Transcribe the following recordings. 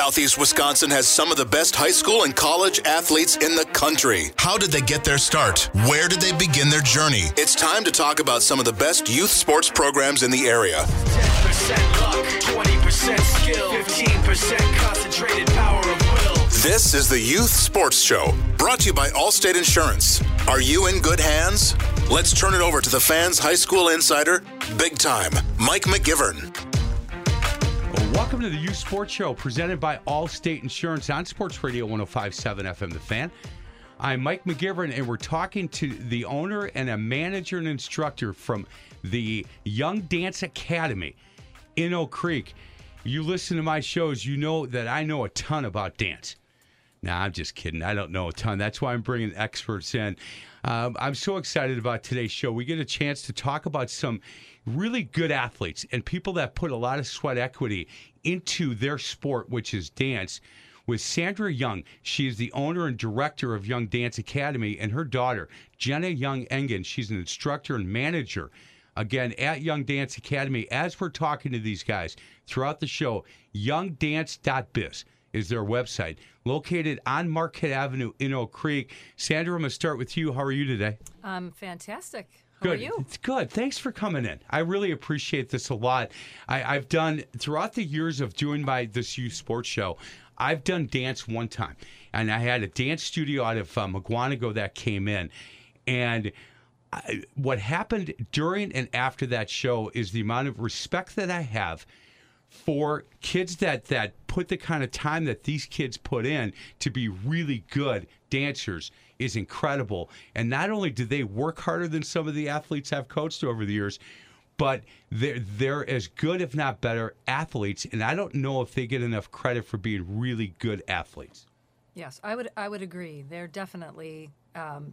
Southeast Wisconsin has some of the best high school and college athletes in the country. How did they get their start? Where did they begin their journey? It's time to talk about some of the best youth sports programs in the area. 10% luck, 20% skill, 15% concentrated power of will. This is the Youth Sports Show, brought to you by Allstate Insurance. Are you in good hands? Let's turn it over to the fans' high school insider, big time, Mike McGivern. Well, welcome to the Youth Sports Show presented by Allstate Insurance on Sports Radio 1057 FM The Fan. I'm Mike McGivern, and we're talking to the owner and a manager and instructor from the Young Dance Academy in Oak Creek. You listen to my shows, you know that I know a ton about dance. Nah, I'm just kidding. I don't know a ton. That's why I'm bringing experts in. Um, I'm so excited about today's show. We get a chance to talk about some really good athletes and people that put a lot of sweat equity into their sport, which is dance. With Sandra Young, she is the owner and director of Young Dance Academy, and her daughter, Jenna Young Engen, she's an instructor and manager again at Young Dance Academy. As we're talking to these guys throughout the show, youngdance.biz is their website, located on Marquette Avenue in Oak Creek. Sandra, I'm going to start with you. How are you today? I'm fantastic. Good. are you? It's good. Thanks for coming in. I really appreciate this a lot. I, I've done throughout the years of doing my this youth sports show. I've done dance one time, and I had a dance studio out of uh, Mukwonago that came in, and I, what happened during and after that show is the amount of respect that I have for kids that that put the kind of time that these kids put in to be really good dancers is incredible. And not only do they work harder than some of the athletes I've coached over the years, but they're they're as good, if not better, athletes. And I don't know if they get enough credit for being really good athletes. Yes, I would. I would agree. They're definitely um,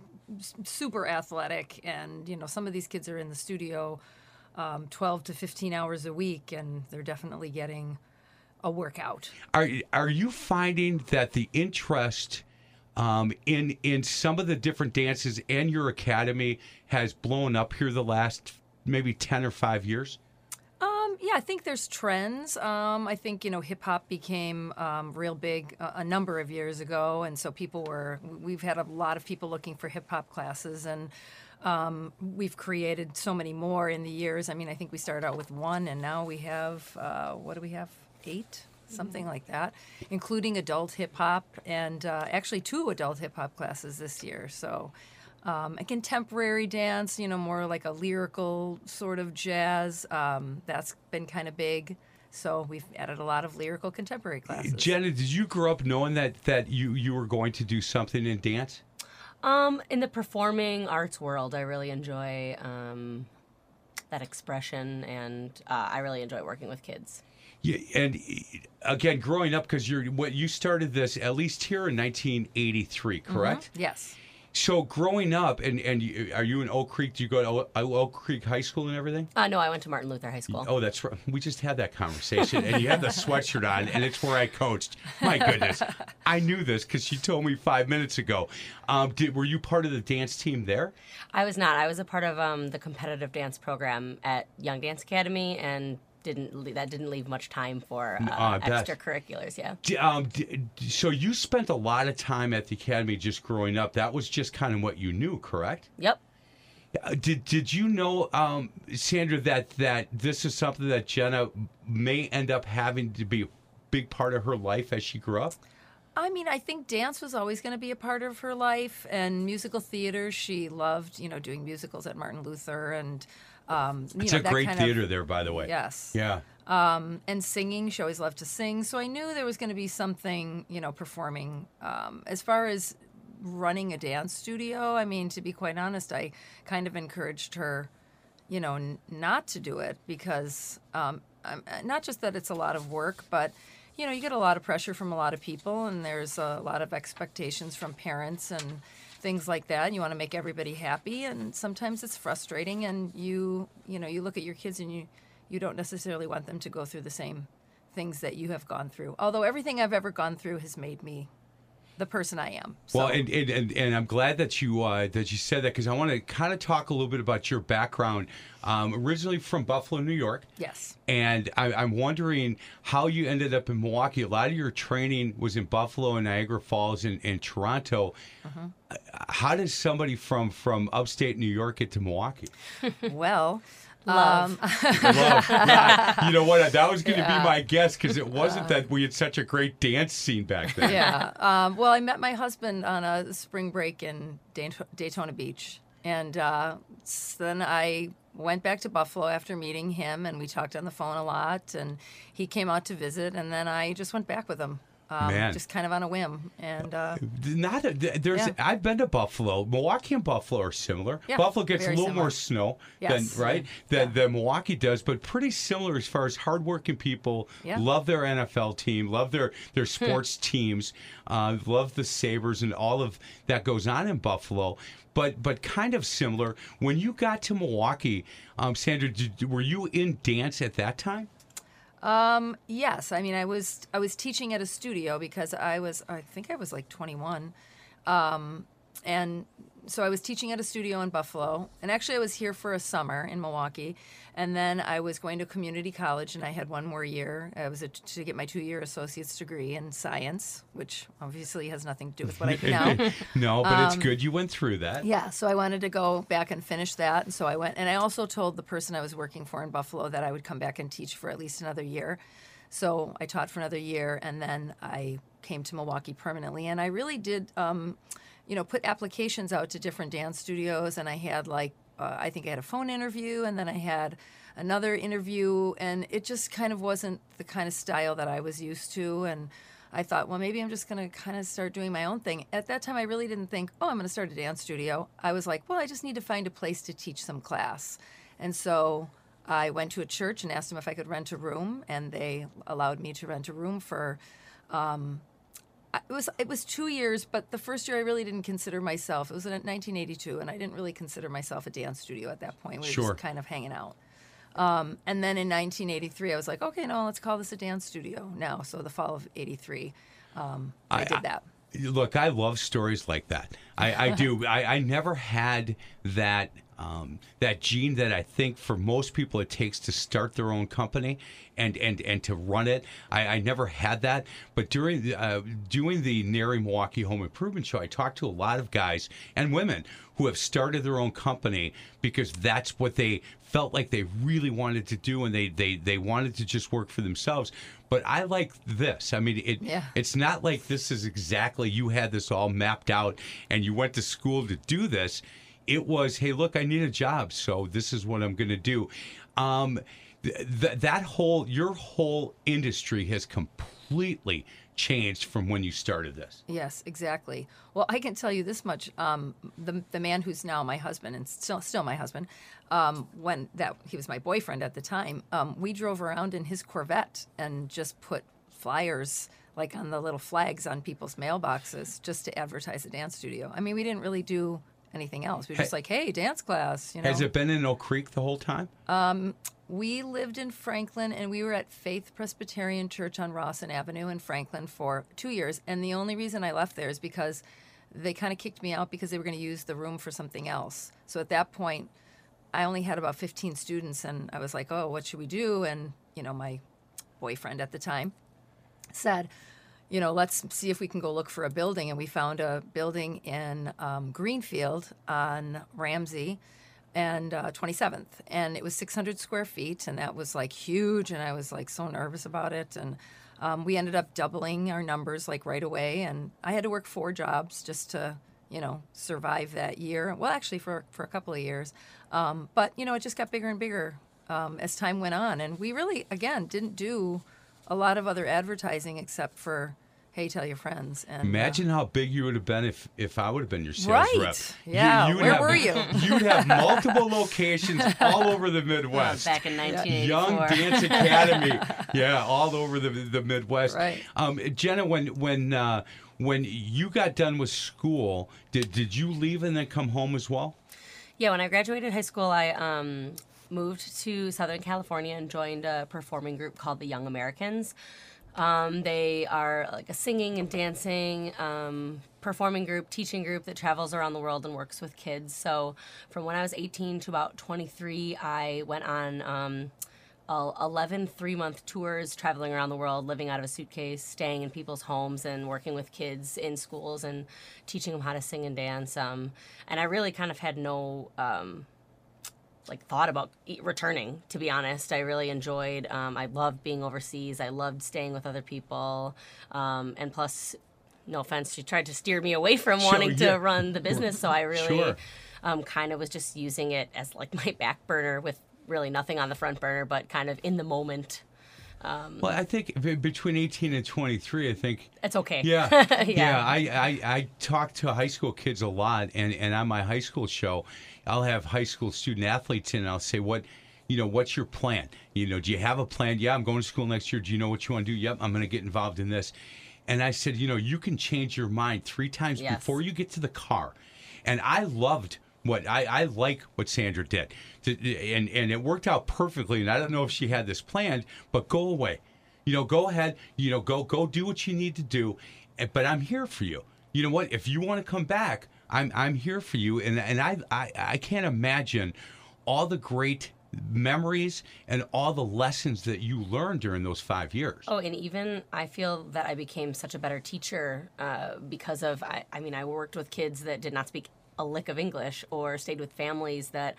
super athletic, and you know, some of these kids are in the studio um, 12 to 15 hours a week, and they're definitely getting a workout. Are are you finding that the interest um, in in some of the different dances and your academy has blown up here the last maybe ten or five years? Um, yeah, I think there's trends. Um, I think you know hip hop became um, real big a, a number of years ago, and so people were. We've had a lot of people looking for hip hop classes, and um, we've created so many more in the years. I mean, I think we started out with one, and now we have uh, what do we have? Eight, something like that, including adult hip hop, and uh, actually two adult hip hop classes this year. So um, a contemporary dance, you know, more like a lyrical sort of jazz. Um, that's been kind of big. So we've added a lot of lyrical contemporary classes. Jenna, did you grow up knowing that that you you were going to do something in dance? Um, in the performing arts world, I really enjoy um, that expression, and uh, I really enjoy working with kids. Yeah, and uh, again, growing up because you're what you started this at least here in 1983, correct? yes. So growing up, and and you, are you in Oak Creek? Do you go to Oak Creek High School and everything? Uh, no, I went to Martin Luther High School. Oh, that's right. We just had that conversation, and you had the sweatshirt on, and it's where I coached. My goodness, I knew this because she told me five minutes ago. Um, did were you part of the dance team there? I was not. I was a part of um, the competitive dance program at Young Dance Academy, and didn't le- that didn't leave much time for uh, I extracurriculars. Yeah. D- Um, d- d- so you spent a lot of time at the academy just growing up. That was just kind of what you knew, correct? Yep. Uh, Did Did you know, um, Sandra, that that this is something that Jenna may end up having to be a big part of her life as she grew up? I mean, I think dance was always going to be a part of her life, and musical theater. She loved, you know, doing musicals at Martin Luther, and um, you It's know, a great theater Of, there, by the way. yes. Yeah. Um, and singing. She always loved to sing, so I knew there was going to be something, you know, performing. Um, as far as running a dance studio, I mean, to be quite honest, I kind of encouraged her, you know, n- not to do it because um, um, not just that it's a lot of work, but you know, you get a lot of pressure from a lot of people, and there's a lot of expectations from parents and things like that. And you want to make everybody happy, and sometimes it's frustrating. And you, you know, you look at your kids and you, you don't necessarily want them to go through the same things that you have gone through. Although everything I've ever gone through has made me the person I am. Well, So- and, and, and, and I'm glad that you uh, that you said that because I want to kind of talk a little bit about your background. Um, originally from Buffalo, New York. yes. And I, I'm wondering how you ended up in Milwaukee. A lot of your training was in Buffalo and Niagara Falls and, and Toronto. Uh-huh. Uh, How does somebody from from upstate New York get to Milwaukee? Well, Love. Love. Yeah, you know what? That was going to be my guess because it wasn't that we had such a great dance scene back then. yeah. Um, well, I met my husband on a spring break in Daytona Beach, and uh, s- then I went back to Buffalo after meeting him, and we talked on the phone a lot. And he came out to visit, and then I just went back with him, um, just kind of on a whim. And uh, Not a, there's. Yeah. I've been to Buffalo. Milwaukee and Buffalo are similar. Yeah, Buffalo gets a little similar. more snow Yes. than right than, than Milwaukee does, but pretty similar as far as hardworking people. Yeah. Love their NFL team. Love their their sports teams. Uh, love the Sabres and all of that goes on in Buffalo. But but kind of similar. When you got to Milwaukee, um, Sandra, did, were you in dance at that time? Um, yes, I mean, I was I was teaching at a studio because I was I think I was like 21, um, and so I was teaching at a studio in Buffalo, and actually I was here for a summer in Milwaukee, and then I was going to community college, and I had one more year. I was a, to get my two-year associate's degree in science, which obviously has nothing to do with what I do now. no, but Um, it's good you went through that. Yeah, so I wanted to go back and finish that, and so I went. And I also told the person I was working for in Buffalo that I would come back and teach for at least another year. So I taught for another year, and then I came to Milwaukee permanently. And I really did, um, you know, put applications out to different dance studios, and I had like, uh, I think I had a phone interview, and then I had another interview, and it just kind of wasn't the kind of style that I was used to, and. I thought, well, maybe I'm just going to kind of start doing my own thing. At that time, I really didn't think, oh, I'm going to start a dance studio. I was like, well, I just need to find a place to teach some class. And so I went to a church and asked them if I could rent a room, and they allowed me to rent a room for. Um, it was it was two years, but the first year I really didn't consider myself. It was in 1982, and I didn't really consider myself a dance studio at that point. We were Sure. just kind of hanging out. Um, and then in 1983, I was like, okay, no, let's call this a dance studio now. So the fall of '83, um, I, I- did I- that. Look, I love stories like that. I, I do. I, I never had that um, that gene that I think for most people it takes to start their own company and and and to run it. I, I never had that. But during the, uh, doing the NARI Milwaukee Home Improvement Show, I talked to a lot of guys and women who have started their own company because that's what they felt like they really wanted to do and they they they wanted to just work for themselves. But I like this. I mean, it Yeah. it's not like this is exactly you had this all mapped out and you went to school to do this. It was, hey, look, I need a job, so this is what I'm going to do. Um, th- th- that whole your whole industry has completely changed from when you started this. Yes, exactly. Well, I can tell you this much: um, the the man who's now my husband and still still my husband, um, when that he was my boyfriend at the time, um, we drove around in his Corvette and just put flyers like on the little flags on people's mailboxes just to advertise a dance studio. I mean, we didn't really do anything else. We were just like, "Hey, dance class," you know. Has it been in Oak Creek the whole time? Um, we lived in Franklin and we were at Faith Presbyterian Church on Rawson Avenue in Franklin for two years. And the only reason I left there is because they kind of kicked me out because they were going to use the room for something else. So at that point, I only had about 15 students and I was like, oh, what should we do? And, you know, my boyfriend at the time said, you know, let's see if we can go look for a building. And we found a building in um, Greenfield on Ramsey and uh, 27th. And it was 600 square feet. And that was like huge. And I was like so nervous about it. And um, we ended up doubling our numbers like right away, and I had to work four jobs just to you know survive that year. Well, actually for for a couple of years, um, but you know it just got bigger and bigger um, as time went on, and we really again didn't do a lot of other advertising except for hey, tell your friends. And uh, Imagine how big you would have been if if I would have been your sales Right. rep. Yeah. you'd Where have- were you? You'd have multiple locations all over the Uh, Midwest. back in 1984. Young Dance Academy, yeah, all over the the Midwest. Right. Um, Jenna, when when uh, when you got done with school, did did you leave and then come home as well? Yeah, when I graduated high school, I um, moved to Southern California and joined a performing group called the Young Americans. Um, they are like a singing and dancing um, performing group, teaching group that travels around the world and works with kids. So from when I was 18 to about 23, I went on um, uh, 11 three month tours traveling around the world, living out of a suitcase, staying in people's homes, and working with kids in schools and teaching them how to sing and dance. Um, and I really kind of had no. Um, like thought about returning to be honest. I really enjoyed um, i loved being overseas. I loved staying with other people. Um, and plus no offense she tried to steer me away from Sure, wanting to run the business. So i really Sure. um, kind of was just using it as like my back burner with really nothing on the front burner but kind of in the moment. Well, I think between 18 and 23, I think it's okay. Yeah, Yeah. yeah. I, I I talk to high school kids a lot, and and on my high school show, I'll have high school student athletes in, and I'll say, what, you know, what's your plan? You know, do you have a plan? Yeah, I'm going to school next year. Do you know what you want to do? Yep, I'm going to get involved in this. And I said, you know, you can change your mind three times Yes. before you get to the car. And I loved what I, I like what Sandra did, and and it worked out perfectly. And I don't know if she had this planned, but go away. You know, go ahead. You know, go go do what you need to do. eh, But I'm here for you. You know what? If you want to come back, I'm I'm here for you. And and I I, I can't imagine all the great memories and all the lessons that you learned during those five years. Oh, and even I feel that I became such a better teacher uh, because of, I, I mean, I worked with kids that did not speak a lick of English or stayed with families that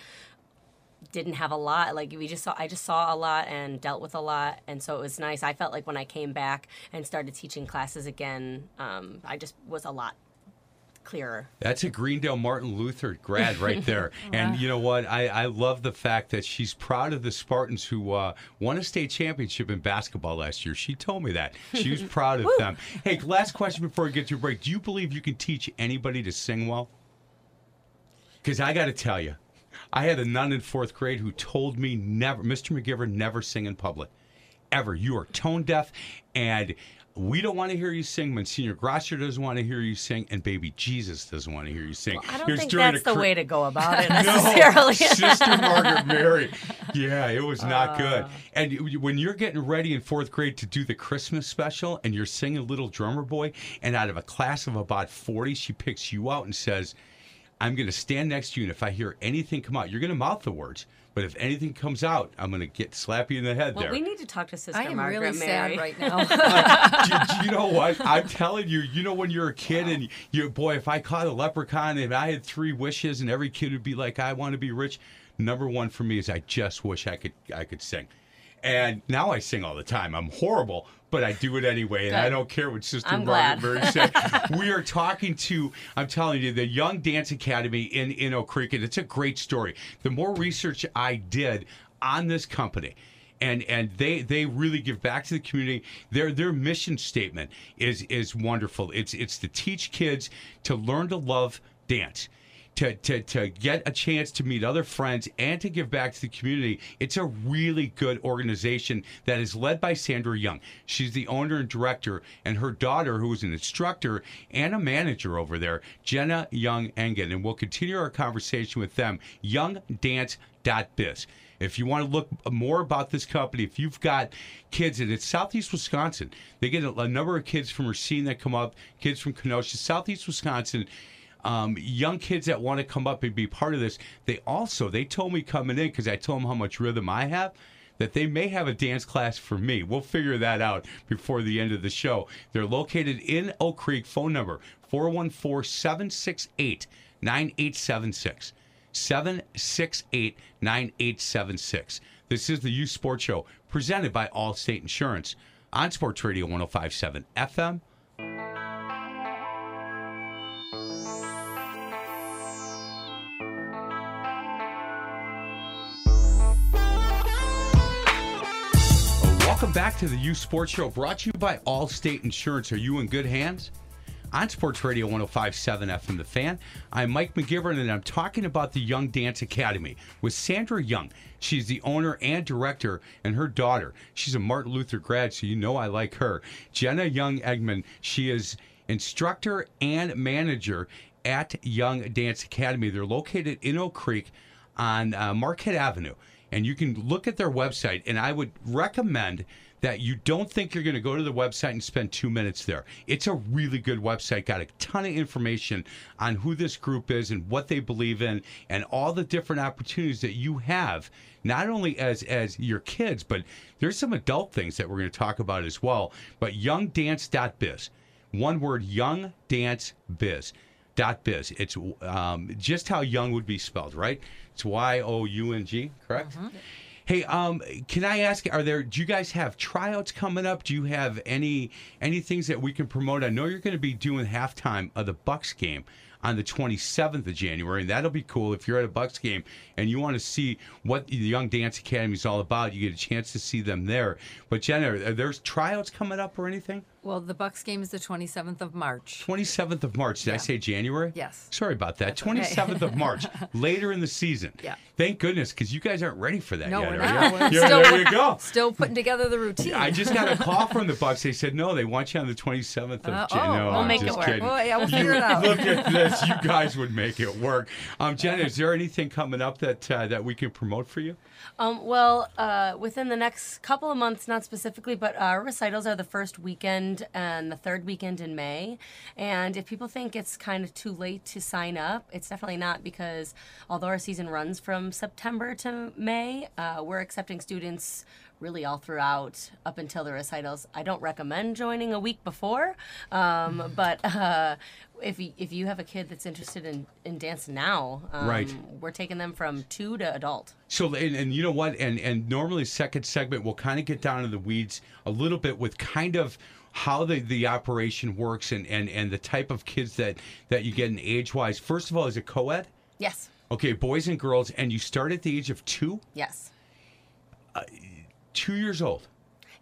didn't have a lot like we just saw i just saw a lot and dealt with a lot and so it was nice i felt like when i came back and started teaching classes again um, i just was a lot clearer That's a Greendale Martin Luther grad right there. and you know what? I, I love the fact that she's proud of the Spartans who uh, won a state championship in basketball last year. She told me that. She was proud of them. Hey, last question before we get to a break. Do you believe you can teach anybody to sing well? Because I got to tell you, I had a nun in fourth grade who told me never, Mr. McGivern, never sing in public. Ever. You are tone deaf, and we don't want to hear you sing. Monsignor Grosser doesn't want to hear you sing, and baby Jesus doesn't want to hear you sing. i don't was think that's the cr- way to go about it no, necessarily Sister Margaret Mary. Yeah, it was not Uh. good. And when you're getting ready in fourth grade to do the Christmas special and you're singing Little Drummer Boy, and out of a class of about 40, she picks you out and says, I'm going to stand next to you, and if I hear anything come out, you're going to mouth the words. But if anything comes out, I'm going to get slap you in the head well there. we need to talk to sister I am margaret really mary sad right now. Uh, do, do you know what? I'm telling you, you know when you're a kid and you boy, if I caught a leprechaun and I had three wishes and every kid would be like, I want to be rich. Number one for me is I just wish I could I could sing. And now I sing all the time. I'm horrible, but I do it anyway, and I don't care what Sister Margaret said. we are talking to, I'm telling you, the Young Dance Academy in, in Oak Creek, and it's a great story. The more research I did on this company, and and they they really give back to the community. Their their mission statement is is wonderful. It's it's to teach kids to learn to love dance. To, to, to get a chance to meet other friends and to give back to the community. It's a really good organization that is led by Sandra Young. She's the owner and director, and her daughter, who is an instructor and a manager over there, Jenna Young Engen. And we'll continue our conversation with them, youngdance.biz. If you want to look more about this company, if you've got kids, and it's Southeast Wisconsin, they get a, a number of kids from Racine that come up, kids from Kenosha, Southeast Wisconsin, um, young kids that want to come up and be part of this. They also, they told me coming in, because I told them how much rhythm I have, that they may have a dance class for me. We'll figure that out before the end of the show. They're located in Oak Creek. Phone number 414 768 9876. 768 9876. This is the Youth Sports Show presented by Allstate Insurance on Sports Radio 1057 FM. Welcome back to the Youth Sports Show, brought to you by Allstate Insurance. Are you in good hands? On Sports Radio 1057 FM The Fan, I'm Mike McGivern, and I'm talking about the Young Dance Academy with Sandra Young. She's the owner and director, and her daughter. She's a Martin Luther grad, so you know I like her. Jenna Young Engen. She is instructor and manager at Young Dance Academy. They're located in Oak Creek on uh, Marquette Avenue and you can look at their website. And I would recommend that you don't think you're going to go to the website and spend two minutes there. It's a really good website, got a ton of information on who this group is and what they believe in, and all the different opportunities that you have, not only as as your kids, but there's some adult things that we're going to talk about as well. But youngdance.biz, one word, youngdancebiz. Dot biz. It's um, just how young would be spelled, right? It's Y O U N G, correct? Hey, um, can I ask? Are there? Do you guys have tryouts coming up? Do you have any any things that we can promote? I know you're going to be doing halftime of the Bucks game on the 27th of January, and that'll be cool. If you're at a Bucks game and you want to see what the Young Dance Academy is all about, you get a chance to see them there. But Jenna, are there tryouts coming up or anything? Well, the Bucks game is the 27th of March. 27th of March. Did I say January? Yes. Sorry about that. That's okay. 27th of March, later in the season. Yeah. Thank goodness, because you guys aren't ready for that No, yet, we're not. you? Yeah, still- there you go. Still putting together the routine. I just got a call from the Bucks. They said no, they want you on the 27th of Uh, oh, January. we'll I'm make it work. Well, yeah, we'll figure it out. Look at this. You guys would make it work. Um, Jenna, is there anything coming up that uh, that we can promote for you? Um, well, uh, within the next couple of months, not specifically, but our recitals are the first weekend and the third weekend in May. And if people think it's kind of too late to sign up, it's definitely not because although our season runs from September to May, uh, we're accepting students really all throughout up until the recitals. I don't recommend joining a week before, um, but uh, if you, if you have a kid that's interested in, in dance now, um, Right. we're taking them from two to adult. So and, and you know what? And and normally second segment we'll kind of get down in the weeds a little bit with kind of how the, the operation works and, and, and the type of kids that, that you get in age wise. First of all, is it co ed? Yes. Okay, boys and girls, and you start at the age of two, Yes. Two years old.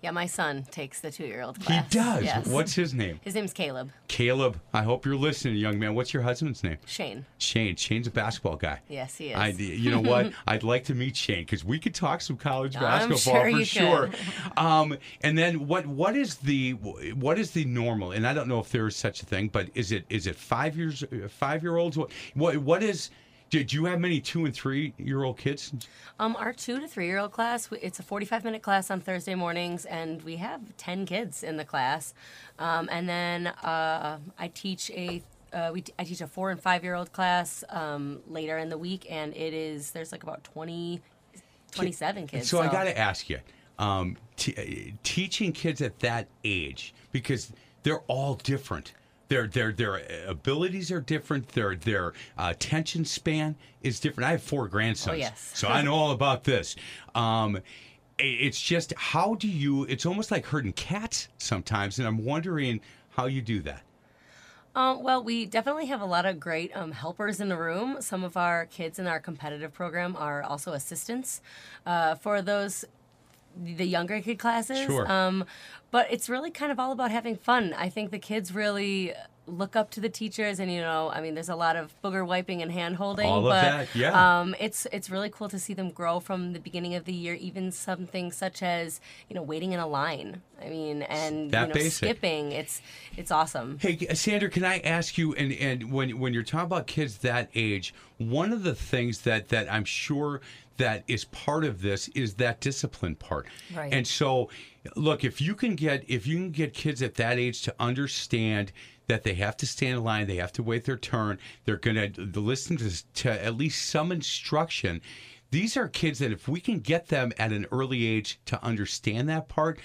Yeah, my son takes the two-year-old class. He does. Yes. What's his name? his name's Caleb Caleb. I hope you're listening, young man. What's your husband's name? Shane. Shane. Shane's a basketball guy. Yes, he is. I, you know what? I'd like to meet Shane because we could talk some college basketball sure for sure. Um, and then what? What is the what is the normal? And I don't know if there is such a thing, but is it is it five years five year olds? What what what is? Did you have many two and three year old kids? Um, our two to three-year-old class, it's a 45-minute class on Thursday mornings, and we have 10 kids in the class. Um, and then uh, I teach a uh, we I teach a four and five-year-old class um, later in the week, and it is there's like about 20, 27 kids. So, I got to ask you, um, t- uh, teaching kids at that age because they're all different. Their their their abilities are different. Their their uh, attention span is different. I have four grandsons, Oh, yes. so I know all about this. Um, it's just how do you? It's almost like herding cats sometimes, and I'm wondering how you do that. Um, well, we definitely have a lot of great um, helpers in the room. Some of our kids in our competitive program are also assistants uh, for those the younger kid classes. Sure. Um, but it's really kind of all about having fun. I think the kids really look up to the teachers, and you know, I mean, there's a lot of booger wiping and hand holding. All of but, that, yeah. Um, it's it's really cool to see them grow from the beginning of the year. Even something such as you know waiting in a line. I mean, and That you know basic. skipping. It's it's awesome. Hey, Sandra, can I ask you? And and when when you're talking about kids that age, one of the things that that I'm sure that is part of this is that discipline part. Right. And so, look, if you can get if you can get kids at that age to understand that they have to stand in line, they have to wait their turn, they're going to listen to, to at least some instruction. These are kids that if we can get them at an early age to understand that part,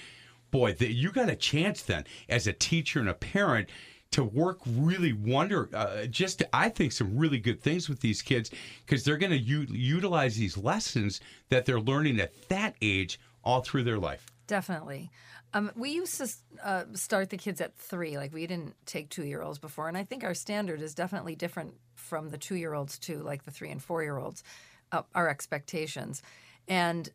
boy, the, you got a chance then as a teacher and a parent to work really wonder uh, just I think some really good things with these kids because they're going to u- utilize these lessons that they're learning at that age all through their life. Definitely. Um, we used to uh, start the kids at three. Like we didn't take two year olds before, and I think our standard is definitely different from the two year olds to like the three and four year olds. Uh, our expectations, and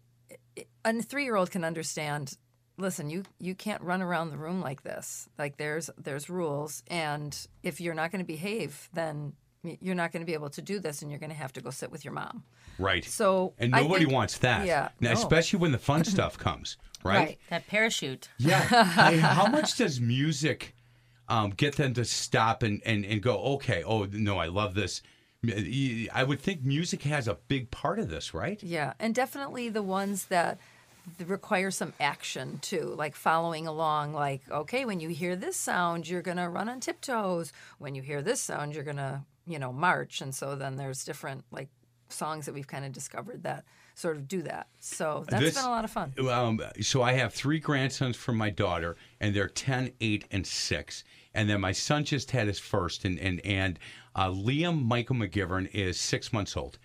a three year old can understand. Listen, you you can't run around the room like this. Like there's there's rules, and if you're not going to behave, then you're not going to be able to do this, and you're going to have to go sit with your mom. Right. So and nobody think- wants that. Yeah, Now, no. especially when the fun stuff comes, right? That parachute. Yeah. I- how much does music um, get them to stop and, and, and go, okay, oh, no, I love this? I would think music has a big part of this, right? Yeah, and definitely the ones that th- require some action too, like following along. Like, okay, when you hear this sound, you're gonna run on tiptoes. When you hear this sound, you're gonna, you know, march. And so then there's different like songs that we've kind of discovered that sort of do that. So that's This- been a lot of fun. Um, so I have three grandsons from my daughter, and they're 10, 8, and 6. And then my son just had his first, and and and uh, Liam Michael McGivern is six months old,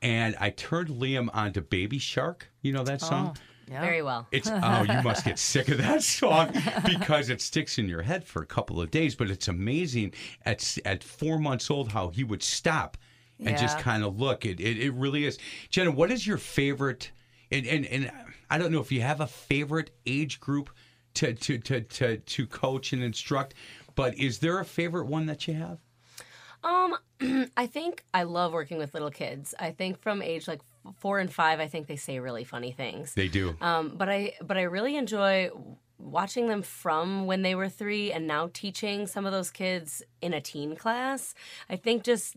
and I turned Liam onto Baby Shark. You know that song? Yeah. Very well. It's oh, you must get sick of that song because it sticks in your head for a couple of days. But it's amazing at at four months old how he would stop and just kind of look. It, it it really is. Jenna, what is your favorite? And and and I don't know if you have a favorite age group to to to to to coach and instruct, but is there a favorite one that you have? Um, I think I love working with little kids. I think from age like f- four and five, I think they say really funny things. They do. Um, but I but I really enjoy watching them from when they were three and now teaching some of those kids in a teen class. I think just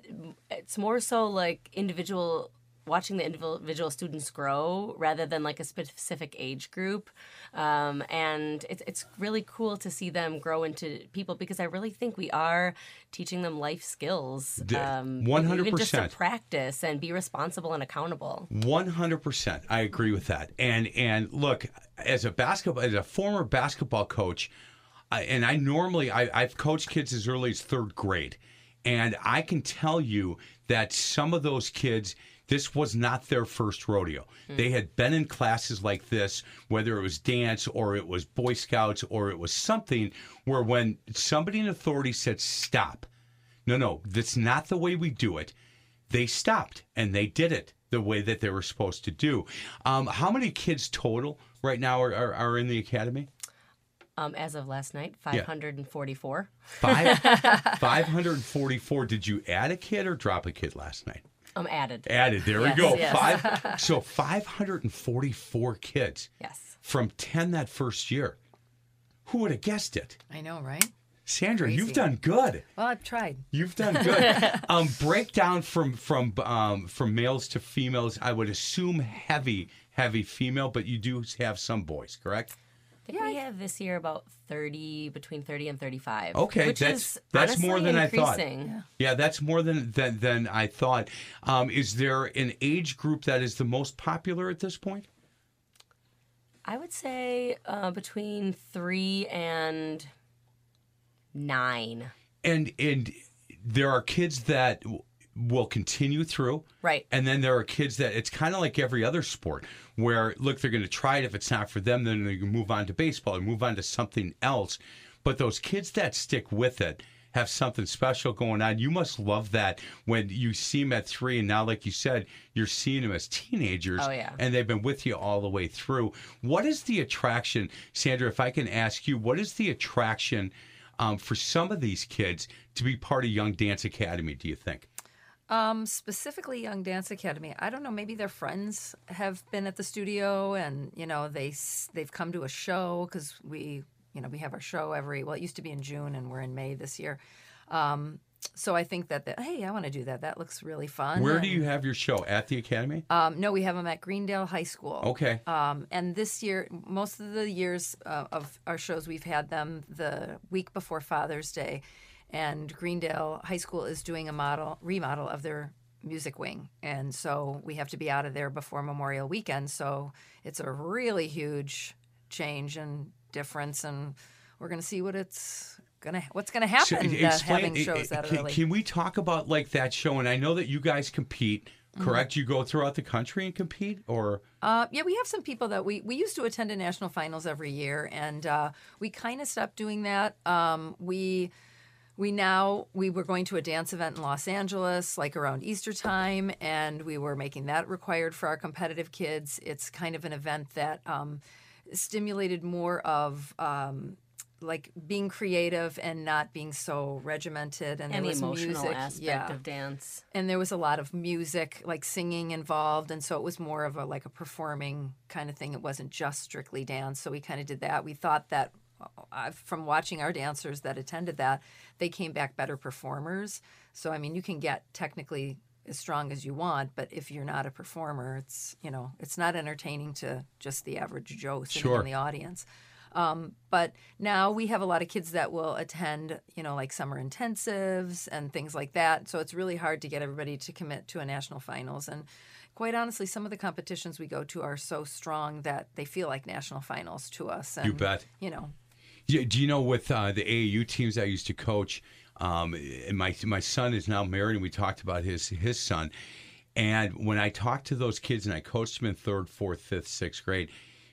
it's more so like individual watching the individual students grow rather than like a specific age group um, and it's, it's really cool to see them grow into people because i really think we are teaching them life skills um, even just to practice and be responsible and accountable One hundred percent, I agree with that. And and look, as a basketball, as a former basketball coach, I, and I normally I, I've coached kids as early as third grade, and I can tell you that some of those kids. This was not their first rodeo. They had been in classes like this, whether it was dance or it was Boy Scouts or it was something where when somebody in authority said, stop, no, no, that's not the way we do it. They stopped and they did it the way that they were supposed to do. Um, how many kids total right now are, are, are in the academy? um, as of last night 544 Five, 544. Did you add a kid or drop a kid last night? Um, added Added. There Yes, we go. yes. Five. So 544 kids yes from 10 that first year. Who would have guessed it? I know, right? Sandra, you've done good. Well, I've tried. You've done good. um, breakdown from from um, from males to females. I would assume heavy, heavy female, but you do have some boys, correct? I think we have this year about 30 between 30 and 35 Okay, which that's is that's more honestly than I thought. increasing. Yeah, that's more than than, than I thought. Um, is there an age group that is the most popular at this point? I would say uh, between three and nine. And and there are kids that w- will continue through. Right. And then there are kids that it's kind of like every other sport where look they're going to try it if it's not for them then they can move on to baseball or move on to something else. But those kids that stick with it have something special going on. You must love that when you see them at 3 and now like you said you're seeing them as teenagers Oh, yeah. and they've been with you all the way through. What is the attraction, Sandra, if I can ask you, what is the attraction um, for some of these kids to be part of Young Dance Academy, do you think? Um, specifically, Young Dance Academy. I don't know. Maybe their friends have been at the studio, and you know they they've come to a show because we you know we have our show every well it used to be in June and we're in May this year. Um, so I think that, that hey I want to do that. That looks really fun. Where do you have your show? At the Academy? Um, no, we have them at Greendale High School. Okay. Um, and this year, most of the years uh, of our shows, we've had them the week before Father's Day, and Greendale High School is doing a model remodel of their music wing, and so we have to be out of there before Memorial Weekend. So it's a really huge change and difference, and we're going to see what it's gonna what's going to So, happen uh, explain- having shows that can, early. Can we talk about like that show? And I know that you guys compete correct? You go throughout the country and compete, or Uh, yeah, we have some people that we we used to attend a national finals every year, and uh, we kind of stopped doing that. Um, we we now we were going to a dance event in Los Angeles, like around Easter time, and we were making that required for our competitive kids. It's kind of an event that um, stimulated more of. Um, like being creative and not being so regimented, and, And there was emotional music. aspect yeah of dance. and there was a lot of music like singing involved and so it was more of a like a performing kind of thing it wasn't just strictly dance so we kind of did that we thought that from watching our dancers that attended that they came back better performers so i mean you can get technically as strong as you want but if you're not a performer it's you know it's not entertaining to just the average joe sitting Sure. in the audience um, but now we have a lot of kids that will attend, you know, like summer intensives and things like that. So it's really hard to get everybody to commit to a national finals. And quite honestly, some of the competitions we go to are so strong that they feel like national finals to us. And, You bet. You know, Yeah, do you know with uh, the AAU teams I used to coach? Um, my my son is now married, and we talked about his his son. And when I talked to those kids, and I coached them in third, fourth, fifth, sixth grade,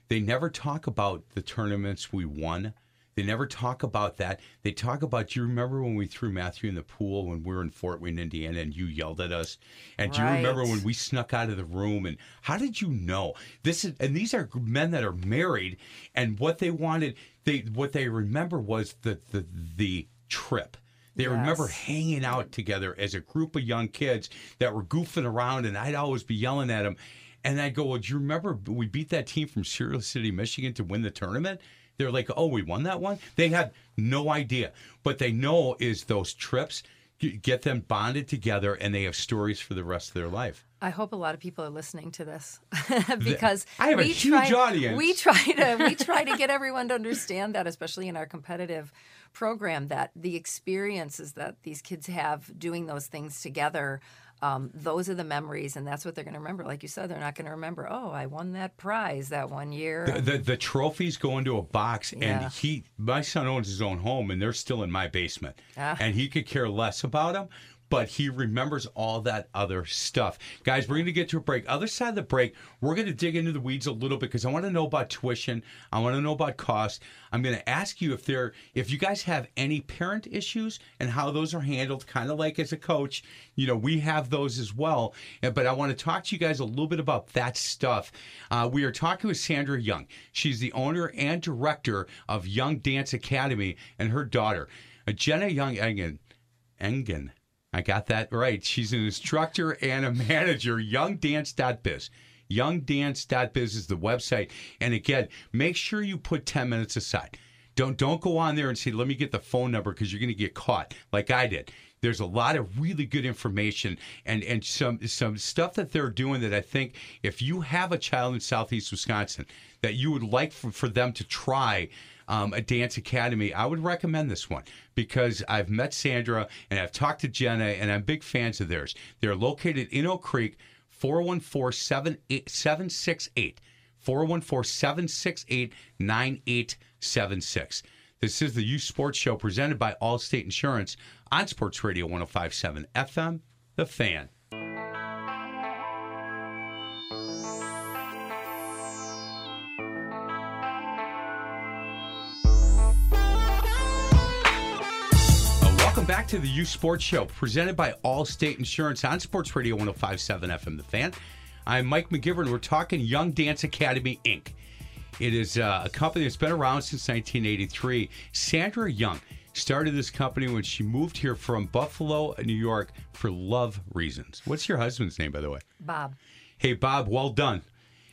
they never talk about the tournaments we won. They never talk about that. They talk about. Do you remember when we threw Matthew in the pool when we were in Fort Wayne, Indiana, and you yelled at us? And do you remember when we snuck out of the room? And how did you know this is? And these are men that are married, and what they wanted, they what they remember was the the the trip. They remember hanging out together as a group of young kids that were goofing around, and I'd always be yelling at them. And I'd go, Well, do you remember we beat that team from Cereal City, Michigan to win the tournament? They're like, Oh, we won that one? They had no idea. But they know is those trips get them bonded together and they have stories for the rest of their life. I hope a lot of people are listening to this because I have a we huge try, audience. We try to we try to get everyone to understand that, especially in our competitive program, that the experiences that these kids have doing those things together. Um, those are the memories, and that's what they're going to remember. Like you said, they're not going to remember. Oh, I won that prize that one year. The, the, the trophies go into a box, and he, my son owns his own home, and they're still in my basement, Ah. and he could care less about them. But he remembers all that other stuff. Guys, we're going to get to a break. Other side of the break, we're going to dig into the weeds a little bit because I want to know about tuition. I want to know about cost. I'm going to ask you if there, if you guys have any parent issues and how those are handled. Kind of like as a coach, you know, we have those as well. But I want to talk to you guys a little bit about that stuff. Uh, we are talking with Sandra Young. She's the owner and director of Young Dance Academy and her daughter, Jenna Young Engen. Engen. I got that right. She's an instructor and a manager, youngdance.biz. Youngdance.biz is the website. And again, make sure you put 10 minutes aside. Don't don't go on there and say, let me get the phone number because you're going to get caught like I did. There's a lot of really good information and, and some some stuff that they're doing that I think if you have a child in Southeast Wisconsin that you would like for, for them to try um, a dance academy, I would recommend this one because I've met Sandra and I've talked to Jenna and I'm big fans of theirs. They're located in Oak Creek, 414 768 414 768 9876. This is the Youth Sports Show presented by Allstate Insurance on Sports Radio 1057 FM, The Fan. Back to the Youth Sports Show, presented by Allstate Insurance on Sports Radio 1057 FM The Fan. I'm Mike McGivern. We're talking Young Dance Academy, Inc. It is uh, a company that's been around since 1983. Sandra Young started this company when she moved here from Buffalo, New York, for love reasons. What's your husband's name, by the way? Bob. Hey, Bob, well done.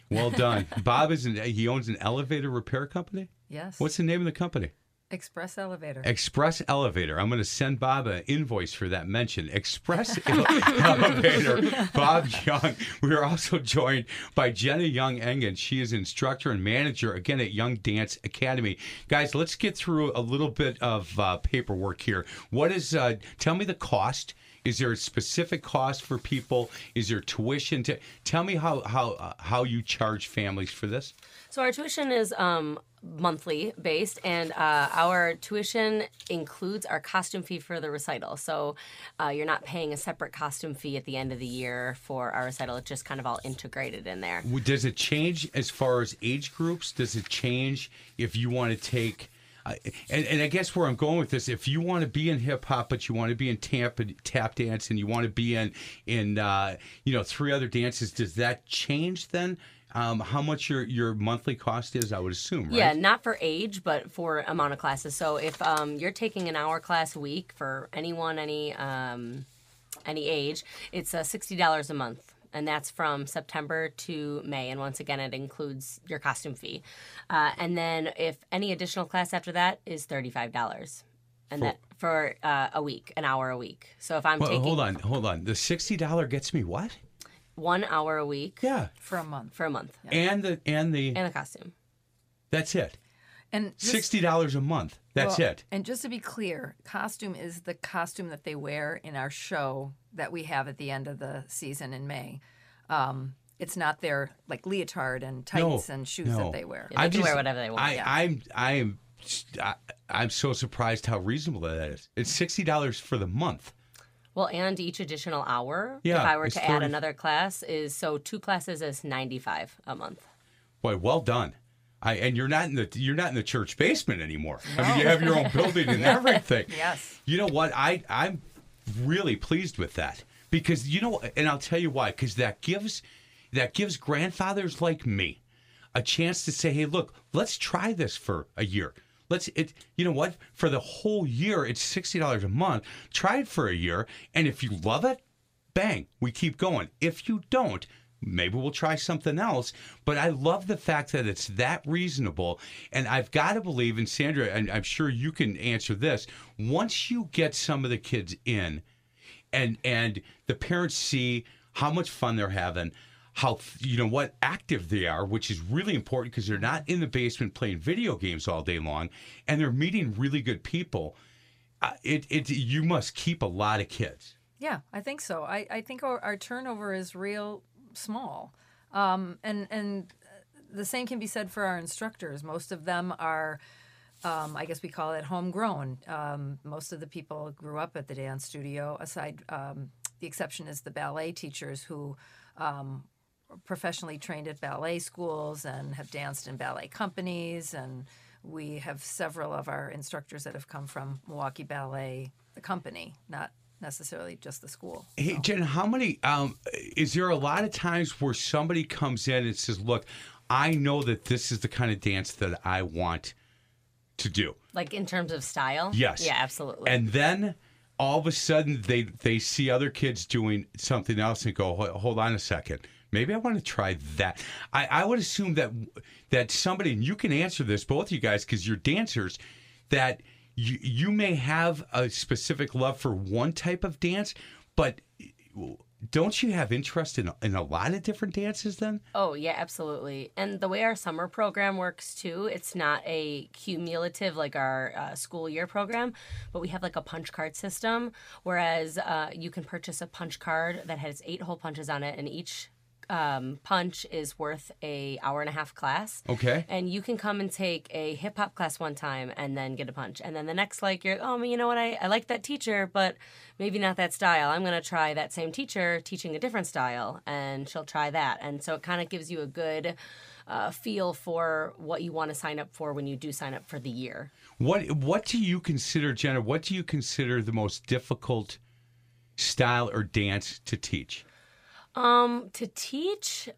Well done. Bob is an, he owns an elevator repair company. Yes. What's the name of the company? Express Elevator. Express Elevator. I'm going to send Bob an invoice for that mention. Express Elevator. Bob Young. We are also joined by Jenna Young Engen. She is instructor and manager again at Young Dance Academy. Guys, let's get through a little bit of uh, paperwork here. What is? Uh, tell me the cost. Is there a specific cost for people? Is there tuition? To tell me how how uh, how you charge families for this. So our tuition is um, monthly based, and uh, our tuition includes our costume fee for the recital. So uh, you're not paying a separate costume fee at the end of the year for our recital. It's just kind of all integrated in there. Does it change as far as age groups? Does it change if you want to take? Uh, and, and I guess where I'm going with this, if you want to be in hip hop, but you want to be in tap tap dance, and you want to be in in uh, you know three other dances, does that change then? Um, how much your your monthly cost is? I would assume, right? Yeah, not for age, but for amount of classes. So if um, you're taking an hour class a week for anyone, any um, any age, it's uh, sixty dollars a month, and that's from September to May. And once again, it includes your costume fee. Uh, and then if any additional class after that is thirty five dollars, and For- that for uh, a week, an hour a week. So if I'm Well, taking hold on, hold on. The sixty dollar gets me what? One hour a week, Yeah, for a month. for a month, and the and the and a costume. that's it. And just- Sixty dollars a month. That's well, it. And just to be clear, costume is the costume that they wear in our show that we have at the end of the season in May. Um, it's not their like leotard and tights and shoes no. that they wear. Yeah, they can wear whatever they want, I, yeah. I'm I am I, I'm so surprised how reasonable that is. It's sixty dollars for the month. Well, and each additional hour, Yeah, if I were to add another class, is so two classes is ninety five a month. Boy, well done. I and you're not in the you're not in the church basement anymore. I mean, you have your own building and everything. Yes. You know what? I I'm really pleased with that because you know, and I'll tell you why. Because that gives that gives grandfathers like me a chance to say, "Hey, look, let's try this for a year. Let's it. You know what? For the whole year, it's sixty dollars a month. Try it for a year, and if you love it, bang, we keep going. If you don't, maybe we'll try something else. But I love the fact that it's that reasonable. And I've got to believe, and Sandra, and I'm sure you can answer this, once you get some of the kids in and and the parents see how much fun they're having how you know what active they are which is really important because they're not in the basement playing video games all day long and they're meeting really good people uh, it, it you must keep a lot of kids Yeah, I think so. I, I think our, our turnover is real small. Um, and, and the same can be said for our instructors. Most of them are, um, I guess we call it homegrown. Um, most of the people grew up at the dance studio, aside, um, the exception is the ballet teachers who um, professionally trained at ballet schools and have danced in ballet companies. And we have several of our instructors that have come from Milwaukee Ballet, the company, not necessarily just the school. Hey, Jen, how many? Um, is there a lot of times where somebody comes in and says, "Look, I know that this is the kind of dance that I want to do." Like in terms of style? Yes. Yeah, absolutely. And then all of a sudden they they see other kids doing something else and go, "Hold- "Hold on a second, maybe I want to try that." I, I would assume that that somebody, and you can answer this, both you guys, because you're dancers, that you you may have a specific love for one type of dance, but don't you have interest in in a lot of different dances then? Oh, yeah, absolutely. And the way our summer program works too, it's not a cumulative like our uh, school year program, but we have like a punch card system. Whereas uh, you can purchase a punch card that has eight hole punches on it, and each um, punch is worth a hour and a half class. Okay. And you can come and take a hip hop class one time and then get a punch. And then the next, like, you're, oh, you know what? I, I like that teacher, but maybe not that style. I'm going to try that same teacher teaching a different style, and she'll try that. And so it kind of gives you a good uh, feel for what you want to sign up for when you do sign up for the year. What what do you consider, Jenna? What do you consider the most difficult style or dance to teach? Um, to teach,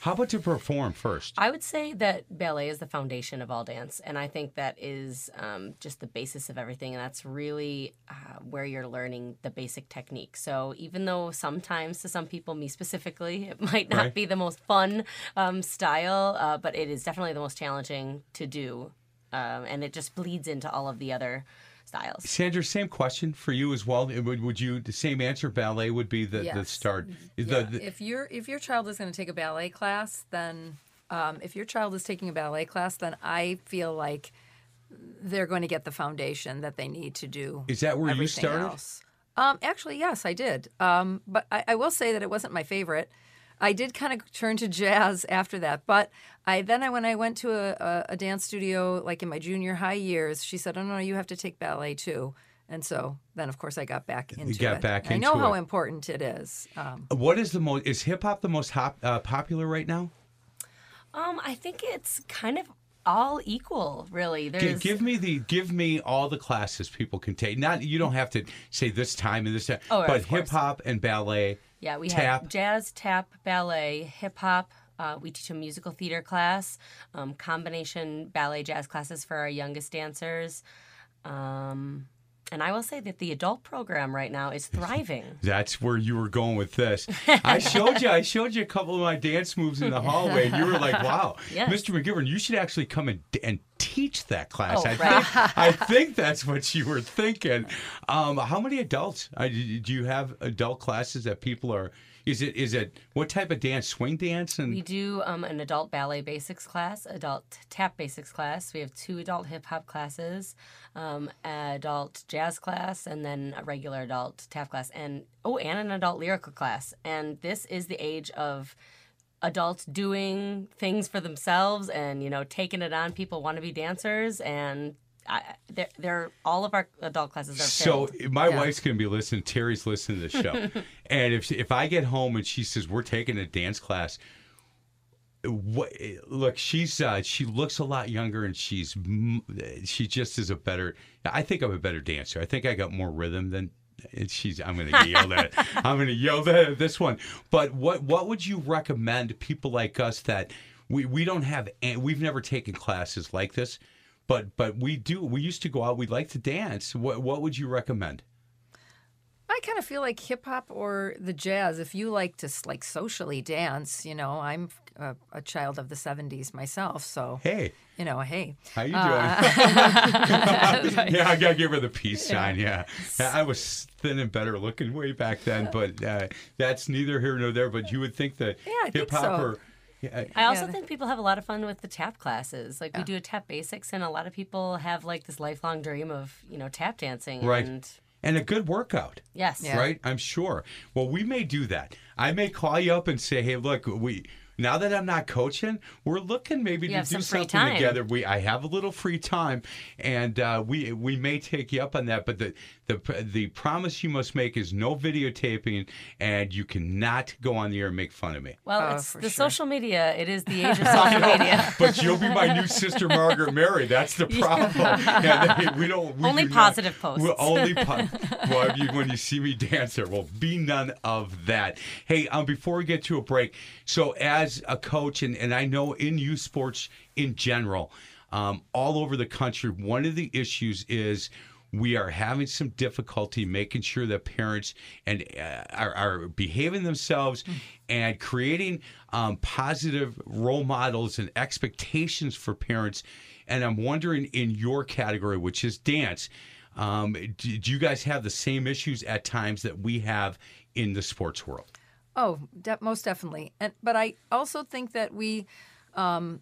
How about to perform first? I would say that ballet is the foundation of all dance, and I think that is um, just the basis of everything, and that's really uh, where you're learning the basic technique. So even though sometimes to some people, me specifically, it might not Right. be the most fun um, style, uh, but it is definitely the most challenging to do, um, and it just bleeds into all of the other styles. Sandra, same question for you as well. Would, would you the same answer? Ballet would be the, the start. Yeah, the- if your if your child is going to take a ballet class, then um, if your child is taking a ballet class, then I feel like they're going to get the foundation that they need to do. Is that where you started? Else. Um, actually, yes, I did. Um, but I, I will say that it wasn't my favorite. I did kind of turn to jazz after that, but I then I when I went to a, a, a dance studio like in my junior high years, she said, "Oh no, you have to take ballet too." And so then, of course, I got back into got it. back I know into how important it is. Um, What is the most? Is hip hop the most hop, uh, popular right now? Um, I think it's kind of all equal, really. Gi- There's give me the give me all the classes people can take. Not you don't have to say this time and this time, Oh, but hip hop and ballet. Yeah, we tap. have jazz, tap, ballet, hip hop. Uh, we teach a musical theater class, um, combination ballet jazz classes for our youngest dancers. Um, and I will say that the adult program right now is thriving. That's where you were going with this. I showed you. I showed you a couple of my dance moves in the hallway, and you were like, "Wow, Yes. Mr. McGivern, you should actually come and and teach that class." Oh, I, right. think, I think that's what you were thinking. Um, how many adults uh, do do you have? Adult classes that people are. Is it is it what type of dance? Swing dance and We do um, an adult ballet basics class, adult tap basics class. We have two adult hip hop classes, um, adult jazz class, and then a regular adult tap class, and oh, and an adult lyrical class. And this is the age of adults doing things for themselves and you know taking it on. People want to be dancers, and I, they're, they're all of our adult classes are So filled. my Yeah. wife's gonna be listening. Terry's listening to the show, and if if I get home and she says we're taking a dance class, what? Look, she's uh, she looks a lot younger, and she's she just is a better. I think I'm a better dancer. I think I got more rhythm than. She's. I'm going to yell at. I'm going to yell at this one. But what what would you recommend to people like us that we we don't have and we've never taken classes like this, but but we do. We used to go out. We like to dance. What what would you recommend? I kind of feel like hip hop or the jazz. If you like to like socially dance, you know, I'm a, a child of the '70s myself, so Hey, you know, hey, how you Uh, doing? yeah, I gotta give her the peace sign. Yeah, I was thin and better looking way back then, but uh, that's neither here nor there. But you would think that Yeah, hip hop so. or yeah, I also Yeah. think people have a lot of fun with the tap classes. Like we do a tap basics, and a lot of people have like this lifelong dream of you know tap dancing. Right. And and a good workout. yes. Yeah. right? I'm sure. Well, we may do that. I may call you up and say, "Hey, look, we now that I'm not coaching, we're looking maybe You to do some something together. We I have a little free time, and uh, we we may take you up on that. But the the the promise you must make is no videotaping, and you cannot go on the air and make fun of me. Well, Oh, it's the sure. social media. It is the age of social media. But you'll be my new sister, Margaret Mary. That's the problem. Yeah, they- we don't. We Only do not- positive posts. We're only po- well, you, when you see me dance, there will be none of that. Hey, um, before we get to a break, so as a coach, and, and I know in youth sports in general, um, all over the country, one of the issues is we are having some difficulty making sure that parents and uh, are, are behaving themselves and creating um, positive role models and expectations for parents. And I'm wondering, in your category, which is dance, um, do, do you guys have the same issues at times that we have in the sports world? Oh, de- most definitely. And but I also think that we, um,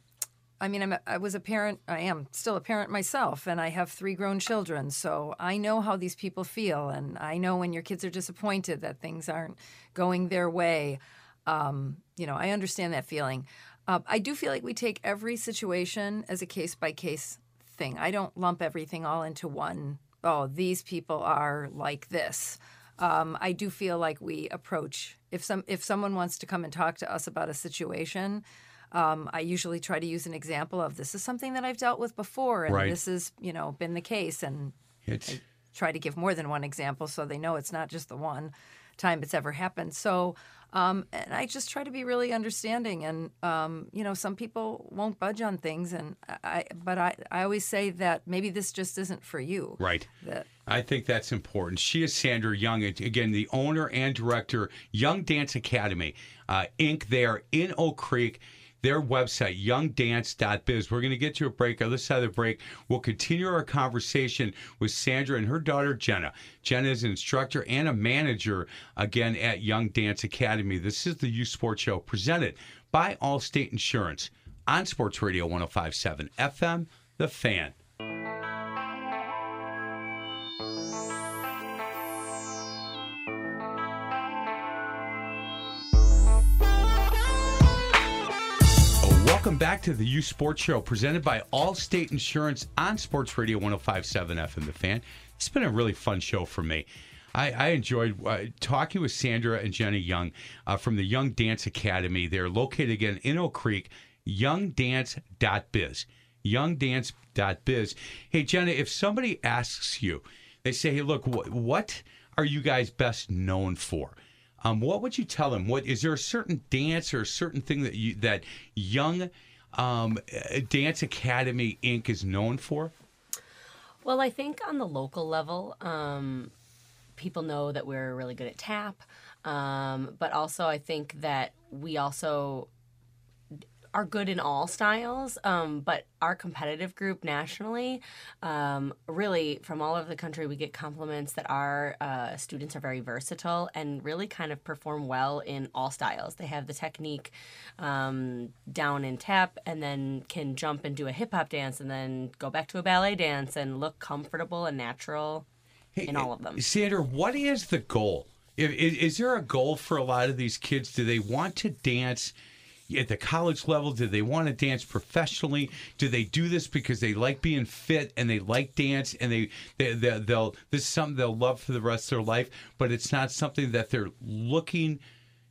I mean, I'm a, I was a parent. I am still a parent myself, and I have three grown children. So I know how these people feel, and I know when your kids are disappointed that things aren't going their way. Um, you know, I understand that feeling. Uh, I do feel like we take every situation as a case by case thing. I don't lump everything all into one. Oh, these people are like this um, I do feel like we approach if some if someone wants to come and talk to us about a situation. Um, I usually try to use an example of this is something that I've dealt with before, and Right. this has you know been the case, and It's try to give more than one example so they know it's not just the one time it's ever happened. So, um, and I just try to be really understanding. And um, you know, some people won't budge on things, and I, but I, I always say that maybe this just isn't for you. right. That I think that's important. She is Sandra Young, again, the owner and director, Young Dance Academy, uh, Inc. There in Oak Creek. Their website, youngdance.biz. We're going to get to a break. On this side of the break, we'll continue our conversation with Sandra and her daughter, Jenna. Jenna is an instructor and a manager, again, at Young Dance Academy. This is the Youth Sports Show presented by Allstate Insurance on Sports Radio 1057 FM, The Fan. Welcome back to the Youth Sports Show presented by Allstate Insurance on Sports Radio 1057 FM The Fan. It's been a really fun show for me. I, I enjoyed uh, talking with Sandra and Jenny Young uh, from the Young Dance Academy. They're located again in Oak Creek, youngdance.biz. Youngdance.biz. Hey, Jenny, if somebody asks you, they say, hey, look, wh- what are you guys best known for? Um, what would you tell them? What is there a certain dance or a certain thing that you that Young um, Dance Academy Inc. is known for? Well, I think on the local level, um, people know that we're really good at tap, um, but also I think that we also are good in all styles. Um, but our competitive group nationally, um, really from all over the country, we get compliments that our uh, students are very versatile and really kind of perform well in all styles. They have the technique um, down in tap and then can jump and do a hip hop dance and then go back to a ballet dance and look comfortable and natural in all of them. Sandra, what is the goal? Is, is there a goal for a lot of these kids? Do they want to dance? At the college level? Do they want to dance professionally? Do they do this because they like being fit and they like dance and they, they, they they'll this is something they'll love for the rest of their life, but it's not something that they're looking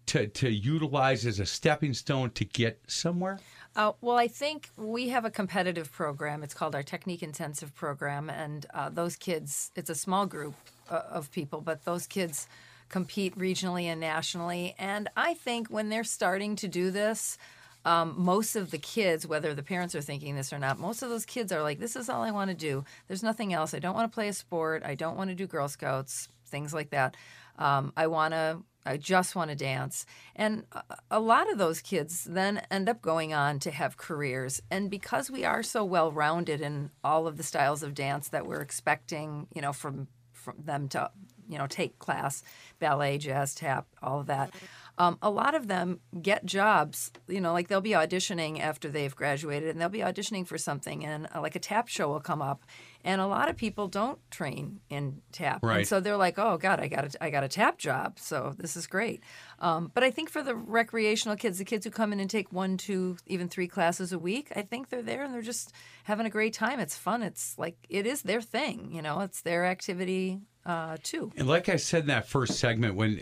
to to utilize as a stepping stone to get somewhere? Uh, well, I think we have a competitive program. It's called our Technique Intensive Program, and uh, those kids, it's a small group uh, of people, but those kids compete regionally and nationally. And I think when they're starting to do this, um, most of the kids, whether the parents are thinking this or not, most of those kids are like, this is all I want to do. There's nothing else. I don't want to play a sport. I don't want to do Girl Scouts, things like that. Um, I want to I just want to dance. And a lot of those kids then end up going on to have careers. And because we are so well rounded in all of the styles of dance that we're expecting, you know, from from them to, you know, take class, ballet, jazz, tap, all of that. Um, a lot of them get jobs, you know, like they'll be auditioning after they've graduated and they'll be auditioning for something and uh, like a tap show will come up and a lot of people don't train in tap, Right. and so they're like, "Oh God, I got a, I got a tap job, so this is great." Um, but I think for the recreational kids, the kids who come in and take one, two, even three classes a week, I think they're there and they're just having a great time. It's fun. It's like it is their thing, you know. It's their activity uh, too. And like I said in that first segment, when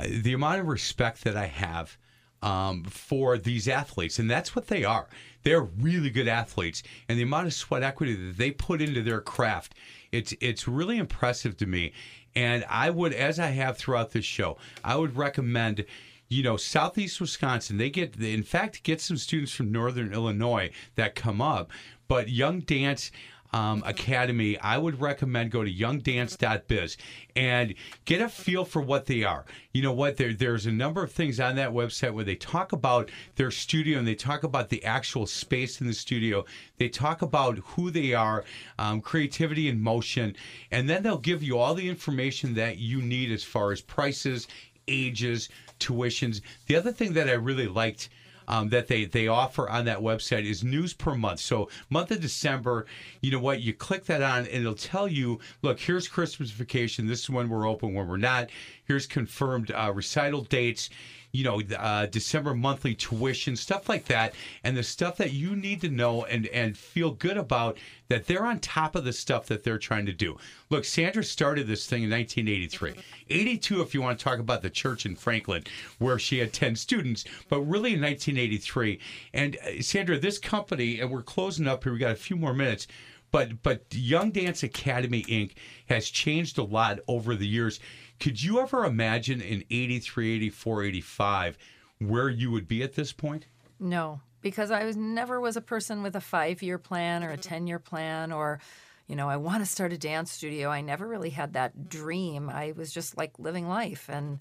uh, the amount of respect that I have um, for these athletes, and that's what they are. They're really good athletes, and the amount of sweat equity that they put into their craft, it's it's really impressive to me. And I would, as I have throughout this show, I would recommend. You know, Southeast Wisconsin, they get, in fact, get some students from Northern Illinois that come up. But Young Dance, um, Academy, I would recommend go to youngdance.biz and get a feel for what they are. You know what? There, there's a number of things on that website where they talk about their studio and they talk about the actual space in the studio. They talk about who they are, um, creativity and motion, and then they'll give you all the information that you need as far as prices, ages, tuitions. The other thing that I really liked um, that they they offer on that website is news per month. So month of December, you know what? You click that on, and it'll tell you, look, here's Christmas vacation. This is when we're open, when we're not. Here's confirmed uh, recital dates. You know, uh, December monthly tuition, stuff like that, and the stuff that you need to know and and feel good about that they're on top of the stuff that they're trying to do. Look, Sandra started this thing in 1983, 82 if you want to talk about the church in Franklin, where she had 10 students, but really in 1983. And uh, Sandra, this company, and we're closing up here. We got a few more minutes. But but Young Dance Academy Inc. has changed a lot over the years. Could you ever imagine in 83, 84, 85 where you would be at this point? No, because I was never was a person with a five year plan or a ten year plan or, you know, I want to start a dance studio. I never really had that dream. I was just like living life, and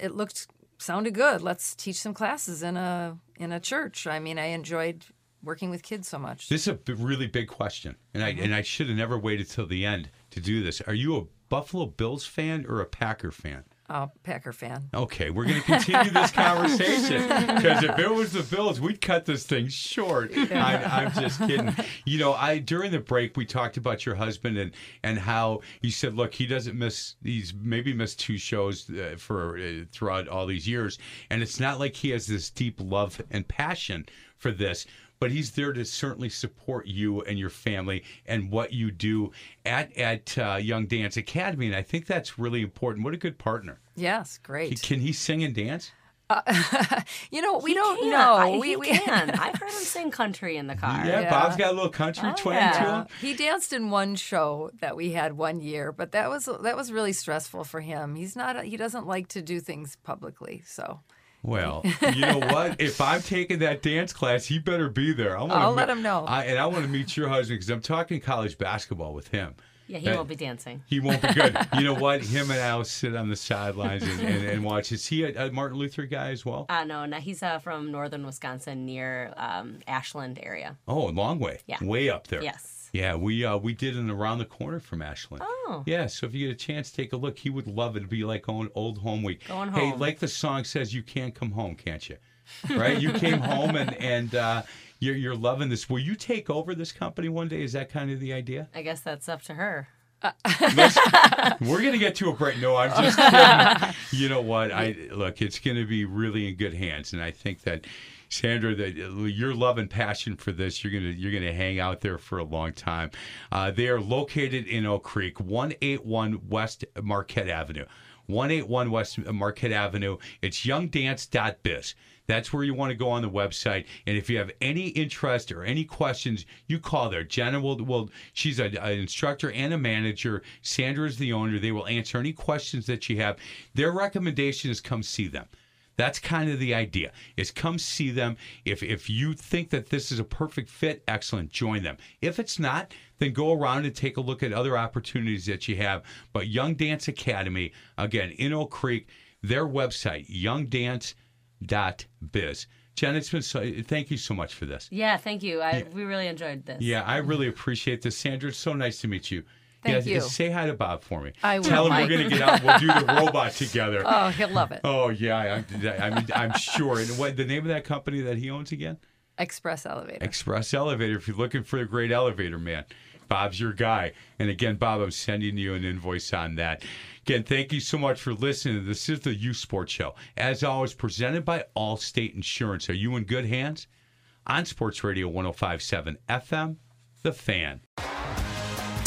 it looked sounded good. Let's teach some classes in a in a church. I mean, I enjoyed working with kids so much. This is a b- really big question, and I mm-hmm. and I should have never waited till the end to do this. Are you a Buffalo Bills fan or a Packer fan? uh, Packer fan. Okay, we're going to continue this conversation because if it was the Bills, we'd cut this thing short. I, I'm just kidding. You know, I during the break we talked about your husband and and how you said, look, he doesn't miss. He's maybe missed two shows uh, for uh, throughout all these years, and it's not like he has this deep love and passion for this. But he's there to certainly support you and your family and what you do at at uh, Young Dance Academy, and I think that's really important. What a good partner! Yes, great. Can he sing and dance? you know, we He don't can. know. I, we he we can. I've heard him sing country in the car. Yeah, Yeah. Bob's got a little country Oh, twang yeah. to him. He danced in one show that we had one year, but that was that was really stressful for him. He's not he doesn't like to do things publicly, so Well, you know what? If I'm taking that dance class, he better be there. I wanna I'll meet- let him know. I, and I want to meet your husband because I'm talking college basketball with him. Yeah, he That- won't be dancing. He won't be good. you know what? Him and I will sit on the sidelines and, and, and watch. Is he a, a Martin Luther guy as well? Uh, no, no, he's uh, from northern Wisconsin near um, Ashland area. Oh, a long way. Yeah. Way up there. Yes. Yeah, we uh, we did an around the corner from Ashland. Oh. Yeah, so if you get a chance, take a look. He would love it. It'd be like going old home week. Going home. Hey, like the song says, you can't come home, can't you? Right? you came home and and uh, you're you're loving this. Will you take over this company one day? Is that kind of the idea? I guess that's up to her. Let's- we're gonna get to a break. No, I'm just kidding. you know what? I look. It's gonna be really in good hands, and I think that. Sandra, that your love and passion for this, you're gonna you're gonna hang out there for a long time. Uh, they are located in Oak Creek, one eight one West Marquette Avenue, one eight one West Marquette Avenue. It's youngdance.biz. That's where you want to go on the website. And if you have any interest or any questions, you call there. Jenna will, will she's a, an instructor and a manager. Sandra is the owner. They will answer any questions that you have. Their recommendation is come see them. That's kind of the idea. Is come see them. If if you think that this is a perfect fit, excellent, join them. If it's not, then go around and take a look at other opportunities that you have. But Young Dance Academy, again, in Oak Creek, their website, youngdance.biz. Jen, it's been so thank you so much for this. Yeah, thank you. I we really enjoyed this. Yeah, I really appreciate this. Sandra, it's so nice to meet you. Thank yeah, you. Say hi to Bob for me. I will, Tell him Mike. we're going to get out. We'll do the robot together. oh, he'll love it. Oh yeah, I, I mean I'm sure. And what the name of that company that he owns again? Express elevator. Express Elevator. If you're looking for a great elevator man, Bob's your guy. And again, Bob, I'm sending you an invoice on that. Again, thank you so much for listening. This is the Youth Sports Show, as always, presented by Allstate Insurance. Are you in good hands? On Sports Radio 105.7 FM, The Fan.